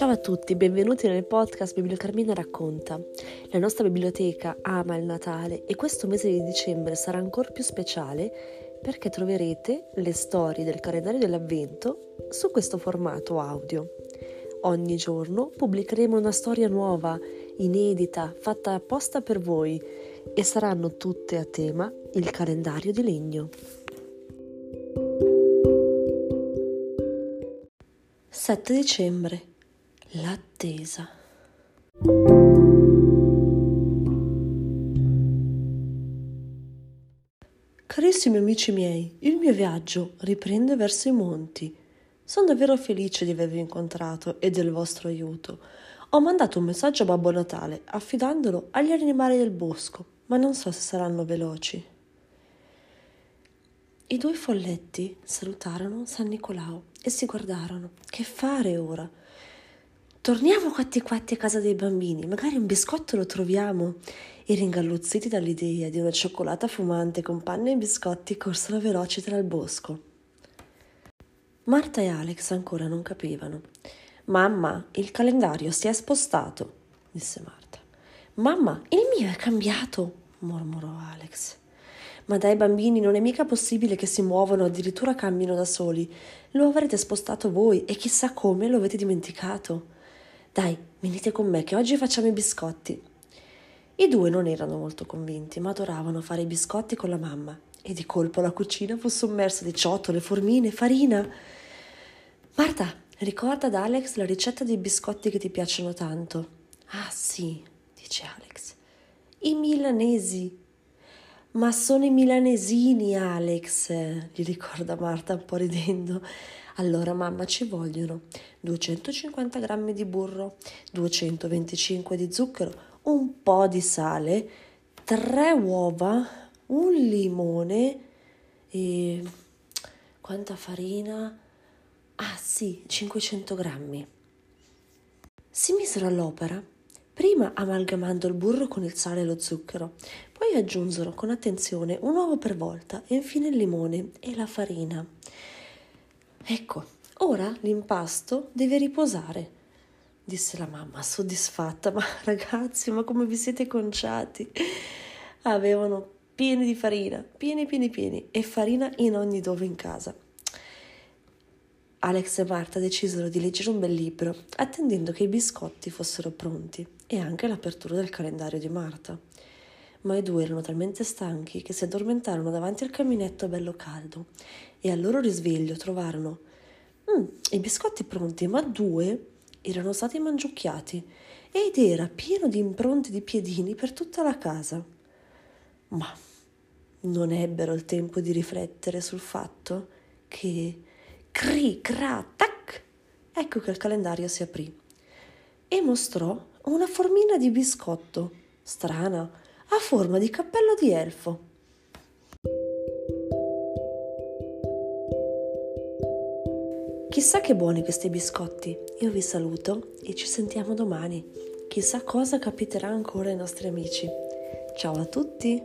Ciao a tutti, benvenuti nel podcast Bibliocarmina racconta. La nostra biblioteca ama il Natale e questo mese di dicembre sarà ancora più speciale perché troverete le storie del calendario dell'Avvento su questo formato audio. Ogni giorno pubblicheremo una storia nuova, inedita, fatta apposta per voi e saranno tutte a tema il calendario di legno. 7 dicembre L'attesa. Carissimi amici miei, il mio viaggio riprende verso i monti. Sono davvero felice di avervi incontrato e del vostro aiuto. Ho mandato un messaggio a Babbo Natale affidandolo agli animali del bosco, ma non so se saranno veloci. I due folletti salutarono San Nicolao e si guardarono. Che fare ora? Torniamo quatti quatti a casa dei bambini, magari un biscotto lo troviamo. E ringalluzziti dall'idea di una cioccolata fumante con panne e biscotti corsero veloci tra il bosco. Marta e Alex ancora non capivano. Mamma, il calendario si è spostato, disse Marta. Mamma, il mio è cambiato, mormorò Alex. Ma dai bambini non è mica possibile che si muovano, addirittura cambino da soli. Lo avrete spostato voi e chissà come lo avete dimenticato. Dai, venite con me che oggi facciamo i biscotti. I due non erano molto convinti, ma adoravano fare i biscotti con la mamma e di colpo la cucina fu sommersa di ciotole, formine, farina. Marta, ricorda ad Alex la ricetta dei biscotti che ti piacciono tanto. Ah sì, dice Alex. I milanesi. Ma sono i milanesini, Alex, gli ricorda Marta un po' ridendo. Allora, mamma, ci vogliono 250 grammi di burro, 225 di zucchero, un po' di sale, tre uova, un limone e quanta farina? Ah sì, 500 grammi. Si misero all'opera, prima amalgamando il burro con il sale e lo zucchero, poi aggiunsero con attenzione un uovo per volta e infine il limone e la farina. Ecco, ora l'impasto deve riposare, disse la mamma, soddisfatta. Ma ragazzi, ma come vi siete conciati? Avevano pieni di farina, pieni, pieni, pieni, e farina in ogni dove in casa. Alex e Marta decisero di leggere un bel libro, attendendo che i biscotti fossero pronti e anche l'apertura del calendario di Marta. Ma i due erano talmente stanchi che si addormentarono davanti al caminetto bello caldo e al loro risveglio trovarono mm, i biscotti pronti, ma due erano stati mangiucchiati ed era pieno di impronte di piedini per tutta la casa. Ma non ebbero il tempo di riflettere sul fatto che cri, cra, tac, ecco che il calendario si aprì e mostrò una formina di biscotto, strana, a forma di cappello di elfo. Chissà che buoni questi biscotti. Io vi saluto e ci sentiamo domani. Chissà cosa capiterà ancora ai nostri amici. Ciao a tutti!